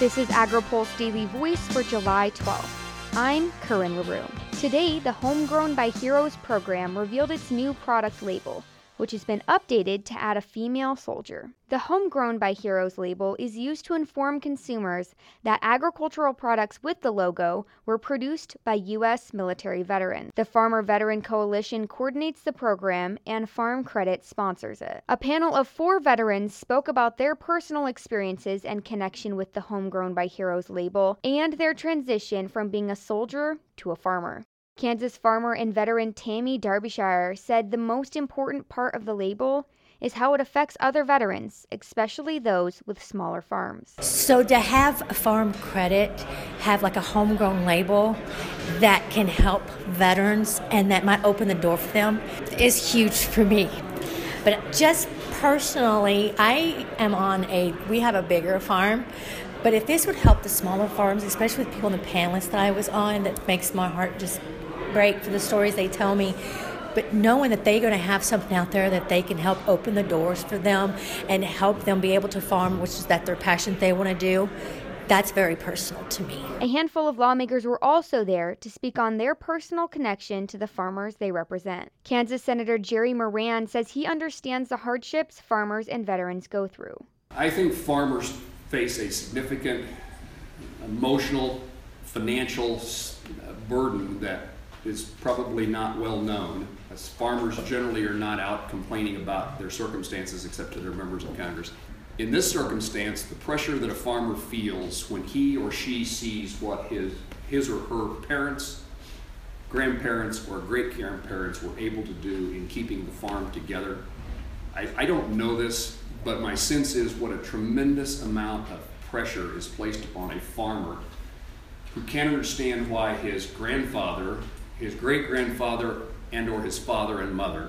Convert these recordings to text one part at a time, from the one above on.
This is AgriPulse Daily Voice for July 12th. I'm Corinne LaRue. Today, the Homegrown by Heroes program revealed its new product label, which has been updated to add a female soldier. The Homegrown by Heroes label is used to inform consumers that agricultural products with the logo were produced by U.S. military veterans. The Farmer Veteran Coalition coordinates the program, and Farm Credit sponsors it. A panel of four veterans spoke about their personal experiences and connection with the Homegrown by Heroes label and their transition from being a soldier to a farmer. Kansas farmer and veteran Tammy Darbyshire said the most important part of the label is how it affects other veterans, especially those with smaller farms. So to have a farm credit have like a homegrown label that can help veterans and that might open the door for them is huge for me. But just personally, I am on a we have a bigger farm. But if this would help the smaller farms, especially with people in the panelists that I was on, that makes my heart just break for the stories they tell me but knowing that they're going to have something out there that they can help open the doors for them and help them be able to farm, which is that their passion they want to do, that's very personal to me. A handful of lawmakers were also there to speak on their personal connection to the farmers they represent. Kansas Senator Jerry Moran says he understands the hardships farmers and veterans go through. I think farmers face a significant emotional, financial uh, burden that is probably not well known, as farmers generally are not out complaining about their circumstances except to their members of Congress. In this circumstance, the pressure that a farmer feels when he or she sees what his, his or her parents, grandparents, or great grandparents were able to do in keeping the farm together. I, I don't know this, but my sense is what a tremendous amount of pressure is placed upon a farmer who can't understand why his grandfather his great grandfather and or his father and mother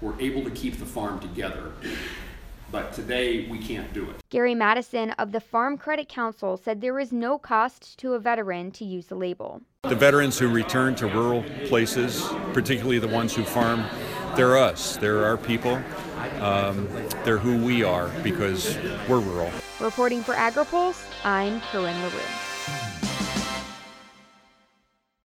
were able to keep the farm together but today we can't do it. Gary Matteson of the Farm Credit Council said there is no cost to a veteran to use the label. The veterans who return to rural places, particularly the ones who farm, they're us. They're our people. Um, they're who we are because we're rural. Reporting for AgriPulse, I'm Corinne LaRue.